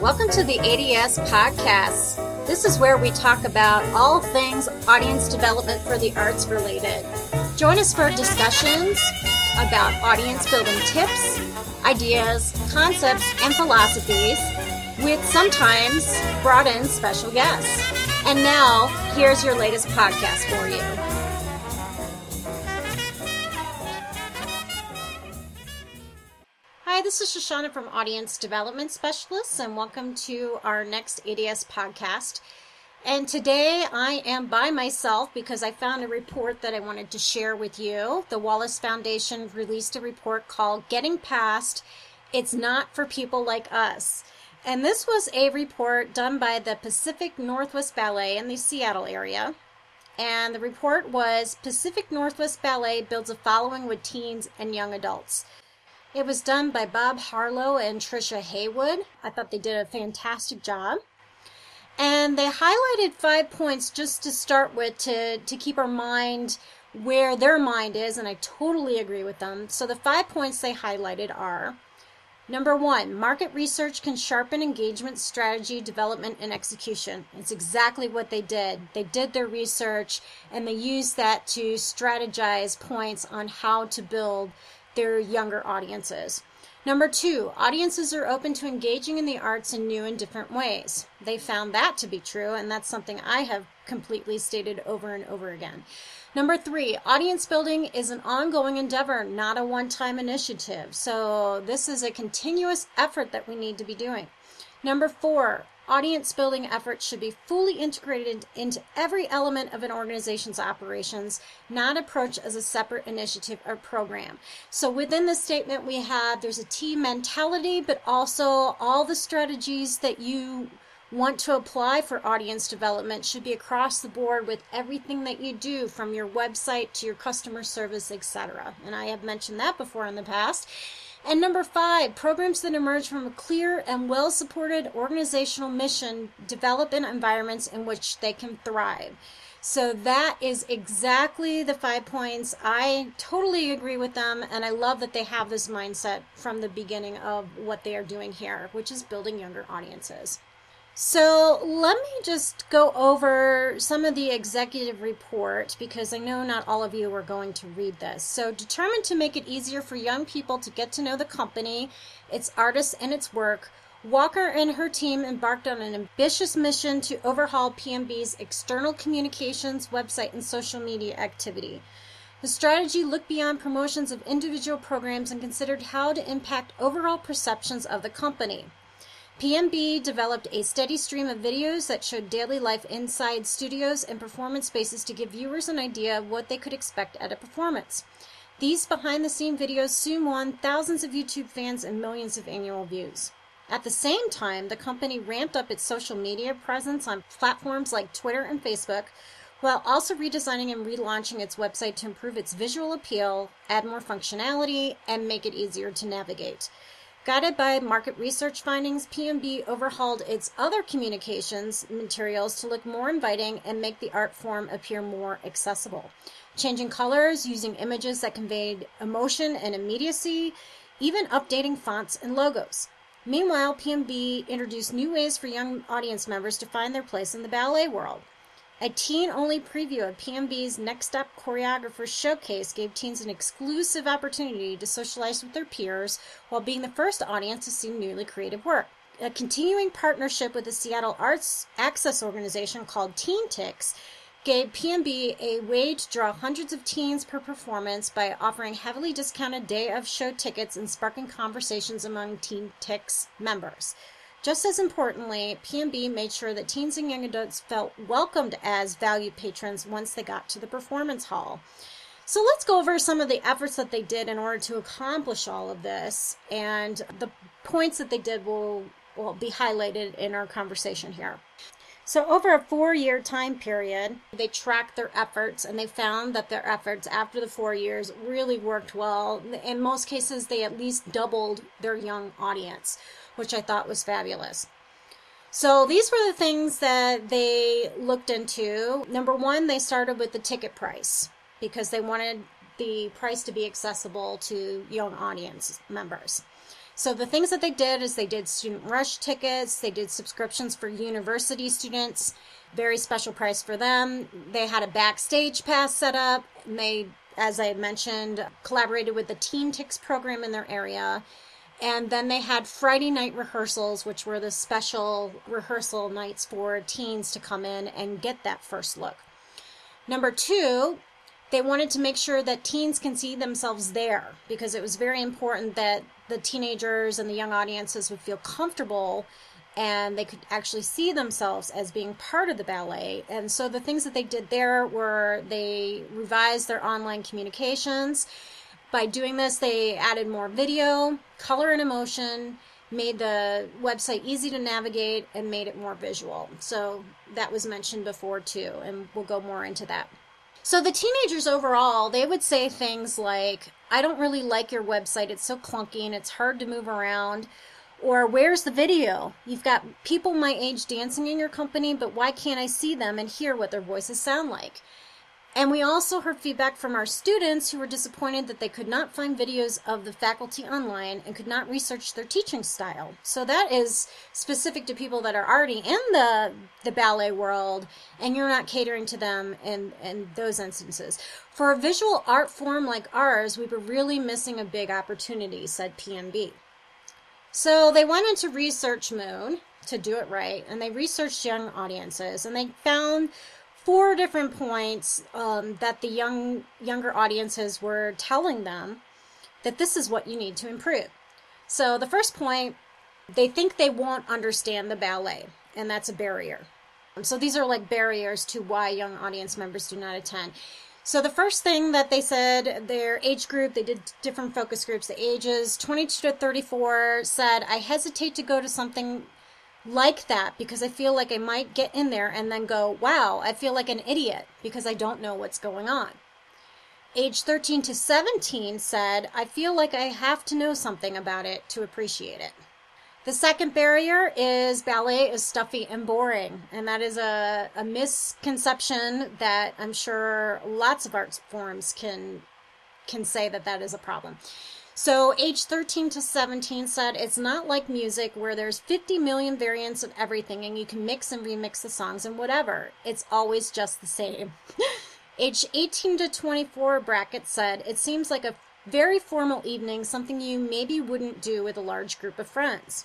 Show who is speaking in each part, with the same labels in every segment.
Speaker 1: Welcome to the ADS podcast. This is where we talk about all things audience development for the arts related. Join us for discussions about audience building tips, ideas, concepts, and philosophies with sometimes brought in special guests. And now, here's your latest podcast for you. This is Shoshana from Audience Development Specialists, and welcome to our next ADS podcast. And today I am by myself because I found a report that I wanted to share with you. The Wallace Foundation released a report called Getting Past It's Not for People Like Us. And this was a report done by the Pacific Northwest Ballet in the Seattle area. And the report was Pacific Northwest Ballet builds a following with teens and young adults. It was done by Bob Harlow and Trisha Haywood. I thought they did a fantastic job. And they highlighted five points just to start with to, to keep our mind where their mind is, and I totally agree with them. So the five points they highlighted are number one, market research can sharpen engagement strategy, development, and execution. It's exactly what they did. They did their research and they used that to strategize points on how to build their younger audiences. Number two, audiences are open to engaging in the arts in new and different ways. They found that to be true, and that's something I have completely stated over and over again. Number three, audience building is an ongoing endeavor, not a one time initiative. So, this is a continuous effort that we need to be doing. Number four, Audience building efforts should be fully integrated into every element of an organization's operations, not approached as a separate initiative or program. So within the statement, we have there's a team mentality, but also all the strategies that you want to apply for audience development should be across the board with everything that you do from your website to your customer service etc and i have mentioned that before in the past and number five, programs that emerge from a clear and well supported organizational mission develop in environments in which they can thrive. So that is exactly the five points. I totally agree with them, and I love that they have this mindset from the beginning of what they are doing here, which is building younger audiences. So let me just go over some of the executive report because I know not all of you are going to read this. So, determined to make it easier for young people to get to know the company, its artists, and its work, Walker and her team embarked on an ambitious mission to overhaul PNB's external communications, website, and social media activity. The strategy looked beyond promotions of individual programs and considered how to impact overall perceptions of the company. PNB developed a steady stream of videos that showed daily life inside studios and performance spaces to give viewers an idea of what they could expect at a performance. These behind the scene videos soon won thousands of YouTube fans and millions of annual views. At the same time, the company ramped up its social media presence on platforms like Twitter and Facebook, while also redesigning and relaunching its website to improve its visual appeal, add more functionality, and make it easier to navigate. Guided by market research findings, PNB overhauled its other communications materials to look more inviting and make the art form appear more accessible. Changing colors, using images that conveyed emotion and immediacy, even updating fonts and logos. Meanwhile, PNB introduced new ways for young audience members to find their place in the ballet world. A teen only preview of PNB's Next Up Choreographer Showcase gave teens an exclusive opportunity to socialize with their peers while being the first audience to see newly created work. A continuing partnership with the Seattle Arts Access Organization called Teen Tix gave PNB a way to draw hundreds of teens per performance by offering heavily discounted day of show tickets and sparking conversations among Teen Tix members. Just as importantly, PNB made sure that teens and young adults felt welcomed as valued patrons once they got to the performance hall. So let's go over some of the efforts that they did in order to accomplish all of this, and the points that they did will, will be highlighted in our conversation here. So, over a four year time period, they tracked their efforts and they found that their efforts after the four years really worked well. In most cases, they at least doubled their young audience which I thought was fabulous. So these were the things that they looked into. Number one, they started with the ticket price because they wanted the price to be accessible to young audience members. So the things that they did is they did student rush tickets, they did subscriptions for university students, very special price for them. They had a backstage pass set up, and they as I had mentioned, collaborated with the Teen Tix program in their area. And then they had Friday night rehearsals, which were the special rehearsal nights for teens to come in and get that first look. Number two, they wanted to make sure that teens can see themselves there because it was very important that the teenagers and the young audiences would feel comfortable and they could actually see themselves as being part of the ballet. And so the things that they did there were they revised their online communications. By doing this, they added more video, color, and emotion, made the website easy to navigate, and made it more visual. So that was mentioned before too, and we'll go more into that. So the teenagers overall, they would say things like, I don't really like your website. It's so clunky and it's hard to move around or where's the video? You've got people my age dancing in your company, but why can't I see them and hear what their voices sound like? And we also heard feedback from our students who were disappointed that they could not find videos of the faculty online and could not research their teaching style. So that is specific to people that are already in the, the ballet world and you're not catering to them in, in those instances. For a visual art form like ours, we were really missing a big opportunity, said PNB. So they went into Research Moon to do it right, and they researched young audiences, and they found four different points um, that the young younger audiences were telling them that this is what you need to improve. So the first point, they think they won't understand the ballet, and that's a barrier. So these are like barriers to why young audience members do not attend. So the first thing that they said, their age group, they did different focus groups. The ages 22 to 34 said, I hesitate to go to something like that because I feel like I might get in there and then go, wow, I feel like an idiot because I don't know what's going on. Age 13 to 17 said, I feel like I have to know something about it to appreciate it. The second barrier is ballet is stuffy and boring. And that is a, a misconception that I'm sure lots of art forms can can say that that is a problem. So, age 13 to 17 said it's not like music where there's 50 million variants of everything and you can mix and remix the songs and whatever. It's always just the same. age 18 to 24 bracket said it seems like a very formal evening, something you maybe wouldn't do with a large group of friends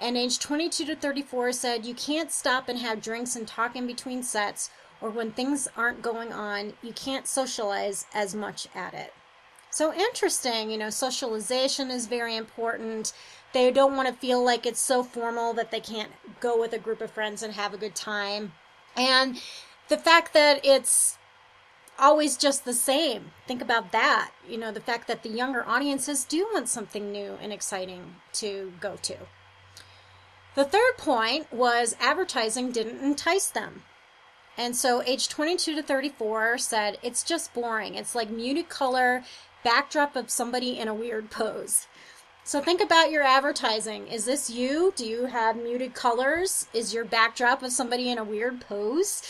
Speaker 1: and age 22 to 34 said you can't stop and have drinks and talk in between sets or when things aren't going on you can't socialize as much at it so interesting you know socialization is very important they don't want to feel like it's so formal that they can't go with a group of friends and have a good time and the fact that it's always just the same. Think about that. You know, the fact that the younger audiences do want something new and exciting to go to. The third point was advertising didn't entice them. And so age 22 to 34 said, it's just boring. It's like muted color, backdrop of somebody in a weird pose. So think about your advertising. Is this you? Do you have muted colors? Is your backdrop of somebody in a weird pose?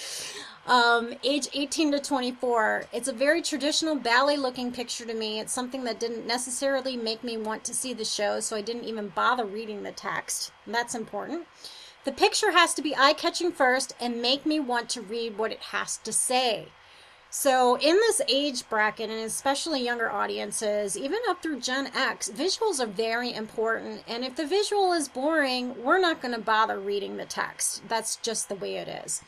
Speaker 1: Um, age 18 to 24. It's a very traditional ballet looking picture to me. It's something that didn't necessarily make me want to see the show, so I didn't even bother reading the text. That's important. The picture has to be eye catching first and make me want to read what it has to say. So, in this age bracket, and especially younger audiences, even up through Gen X, visuals are very important. And if the visual is boring, we're not going to bother reading the text. That's just the way it is.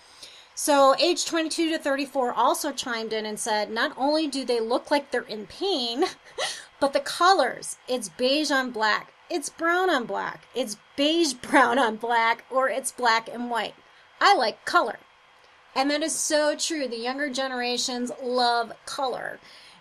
Speaker 1: So, age 22 to 34 also chimed in and said not only do they look like they're in pain, but the colors it's beige on black, it's brown on black, it's beige brown on black, or it's black and white. I like color. And that is so true. The younger generations love color.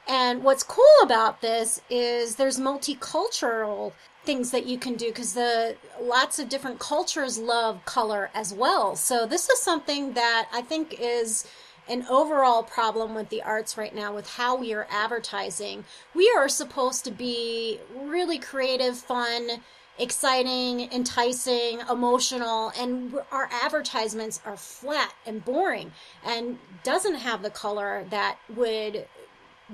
Speaker 1: And what's cool about this is there's multicultural things that you can do because the lots of different cultures love color as well. So this is something that I think is an overall problem with the arts right now with how we are advertising. We are supposed to be really creative, fun, exciting, enticing, emotional, and our advertisements are flat and boring and doesn't have the color that would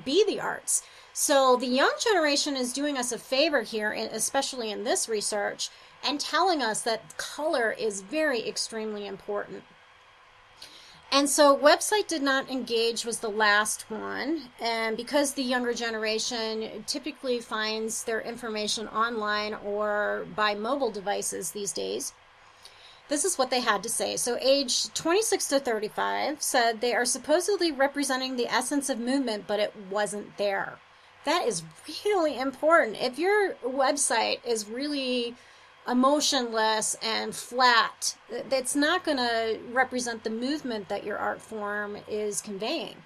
Speaker 1: be the arts. So the young generation is doing us a favor here, especially in this research, and telling us that color is very extremely important. And so, website did not engage was the last one. And because the younger generation typically finds their information online or by mobile devices these days, this is what they had to say. So, age 26 to 35 said they are supposedly representing the essence of movement, but it wasn't there. That is really important. If your website is really emotionless and flat. That's not going to represent the movement that your art form is conveying.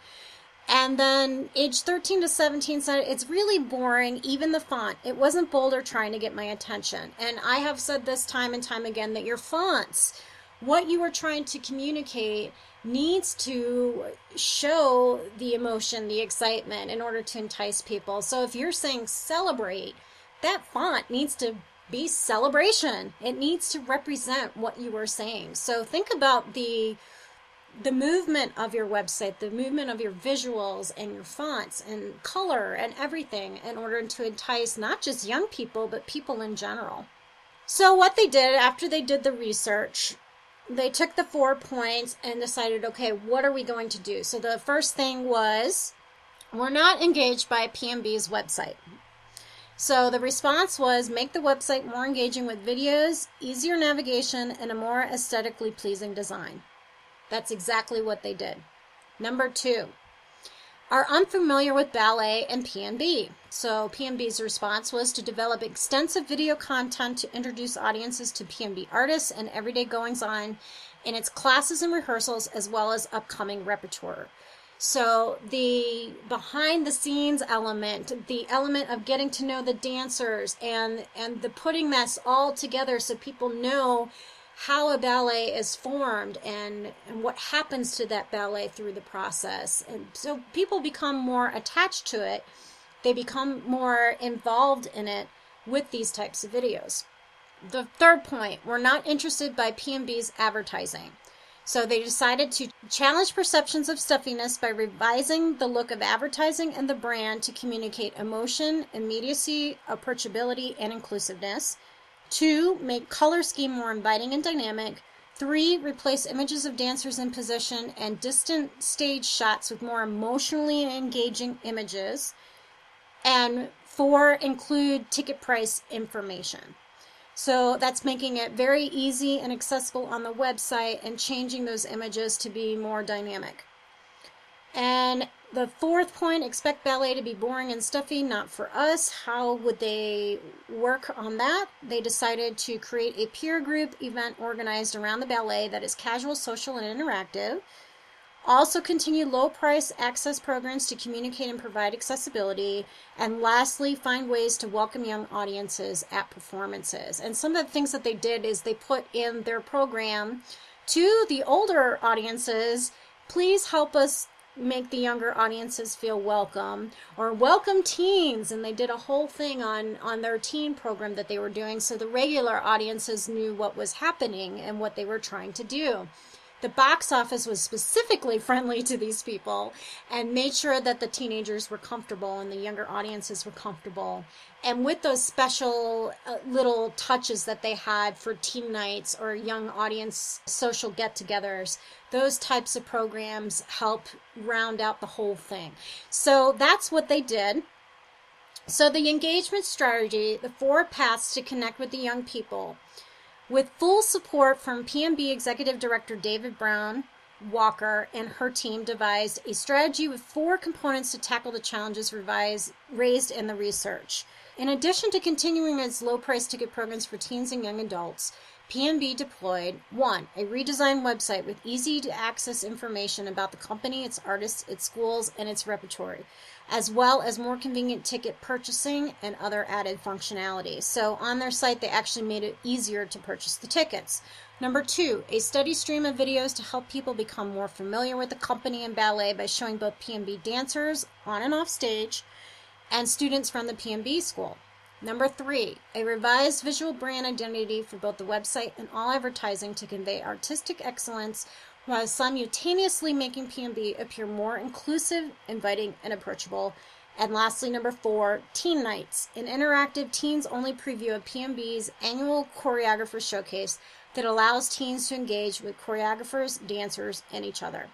Speaker 1: And then age 13 to 17 said it's really boring, even the font. It wasn't bolder trying to get my attention. And I have said this time and time again that your fonts, what you are trying to communicate, needs to show the emotion, the excitement in order to entice people. So if you're saying celebrate, that font needs to be celebration. It needs to represent what you are saying. So think about the the movement of your website, the movement of your visuals and your fonts and color and everything in order to entice not just young people, but people in general. So, what they did after they did the research, they took the four points and decided, okay, what are we going to do? So, the first thing was we're not engaged by PNB's website. So the response was make the website more engaging with videos, easier navigation, and a more aesthetically pleasing design. That's exactly what they did. Number two, are unfamiliar with ballet and PNB. So PNB's response was to develop extensive video content to introduce audiences to PNB artists and everyday goings on in its classes and rehearsals as well as upcoming repertoire. So the behind the scenes element, the element of getting to know the dancers and and the putting this all together so people know how a ballet is formed and, and what happens to that ballet through the process. And so people become more attached to it. They become more involved in it with these types of videos. The third point, we're not interested by PNB's advertising. So they decided to challenge perceptions of stuffiness by revising the look of advertising and the brand to communicate emotion, immediacy, approachability, and inclusiveness. Two, make color scheme more inviting and dynamic. Three, replace images of dancers in position and distant stage shots with more emotionally engaging images. And four, include ticket price information. So that's making it very easy and accessible on the website and changing those images to be more dynamic. And the fourth point expect ballet to be boring and stuffy, not for us. How would they work on that? They decided to create a peer group event organized around the ballet that is casual, social, and interactive. Also, continue low price access programs to communicate and provide accessibility. And lastly, find ways to welcome young audiences at performances. And some of the things that they did is they put in their program to the older audiences please help us make the younger audiences feel welcome or welcome teens and they did a whole thing on on their teen program that they were doing so the regular audiences knew what was happening and what they were trying to do the box office was specifically friendly to these people and made sure that the teenagers were comfortable and the younger audiences were comfortable. And with those special uh, little touches that they had for teen nights or young audience social get togethers, those types of programs help round out the whole thing. So that's what they did. So the engagement strategy, the four paths to connect with the young people with full support from PNB Executive Director David Brown Walker and her team devised a strategy with four components to tackle the challenges revised, raised in the research. In addition to continuing its low price ticket programs for teens and young adults, PNB deployed one, a redesigned website with easy to access information about the company, its artists, its schools, and its repertory as well as more convenient ticket purchasing and other added functionality. So on their site, they actually made it easier to purchase the tickets. Number two, a steady stream of videos to help people become more familiar with the company and ballet by showing both PNB dancers on and off stage and students from the PNB school. Number three, a revised visual brand identity for both the website and all advertising to convey artistic excellence while simultaneously making PNB appear more inclusive, inviting, and approachable. And lastly, number four, Teen Nights, an interactive teens only preview of PNB's annual choreographer showcase that allows teens to engage with choreographers, dancers, and each other.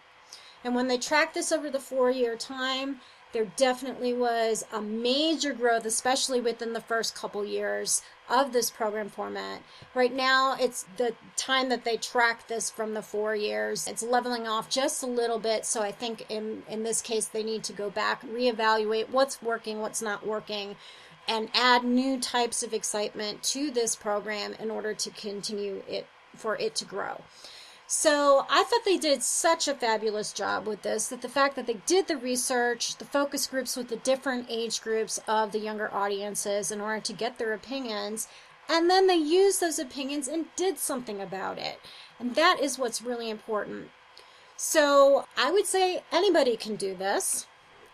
Speaker 1: And when they track this over the four year time, there definitely was a major growth, especially within the first couple years of this program format. Right now, it's the time that they track this from the four years. It's leveling off just a little bit. So I think in, in this case, they need to go back, reevaluate what's working, what's not working, and add new types of excitement to this program in order to continue it for it to grow. So I thought they did such a fabulous job with this that the fact that they did the research, the focus groups with the different age groups of the younger audiences in order to get their opinions, and then they used those opinions and did something about it. And that is what's really important. So I would say anybody can do this.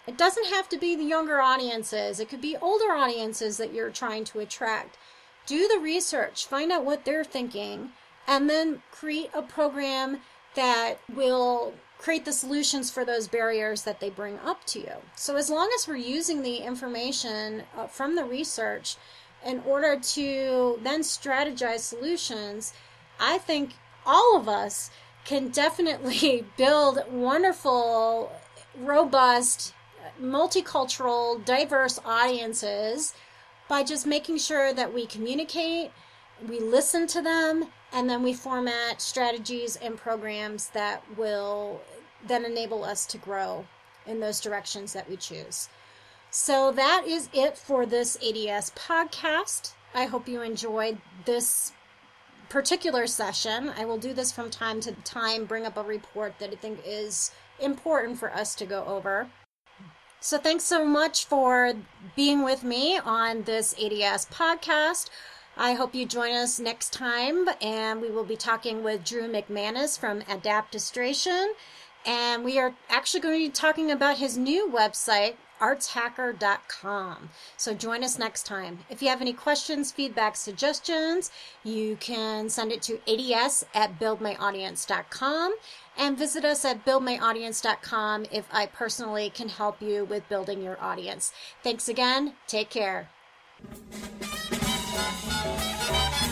Speaker 1: It doesn't have to be the younger audiences, it could be older audiences that you're trying to attract. Do the research, find out what they're thinking and then create a program that will create the solutions for those barriers that they bring up to you. So, as long as we're using the information uh, from the research in order to then strategize solutions, I think all of us can definitely build wonderful, robust, multicultural, diverse audiences by just making sure that we communicate, we listen to them, and then we format strategies and programs that will then enable us to grow in those directions that we choose. So that is it for this ADS podcast. I hope you enjoyed this particular session. I will do this from time to time, bring up a report that I think is important for us to go over. So, thanks so much for being with me on this ADS podcast. I hope you join us next time, and we will be talking with Drew McManus from Adaptistration. And we are actually going to be talking about his new website, artshacker.com. So join us next time. If you have any questions, feedback, suggestions, you can send it to ads at buildmyaudience.com and visit us at buildmyaudience.com if I personally can help you with building your audience. Thanks again. Take care. Música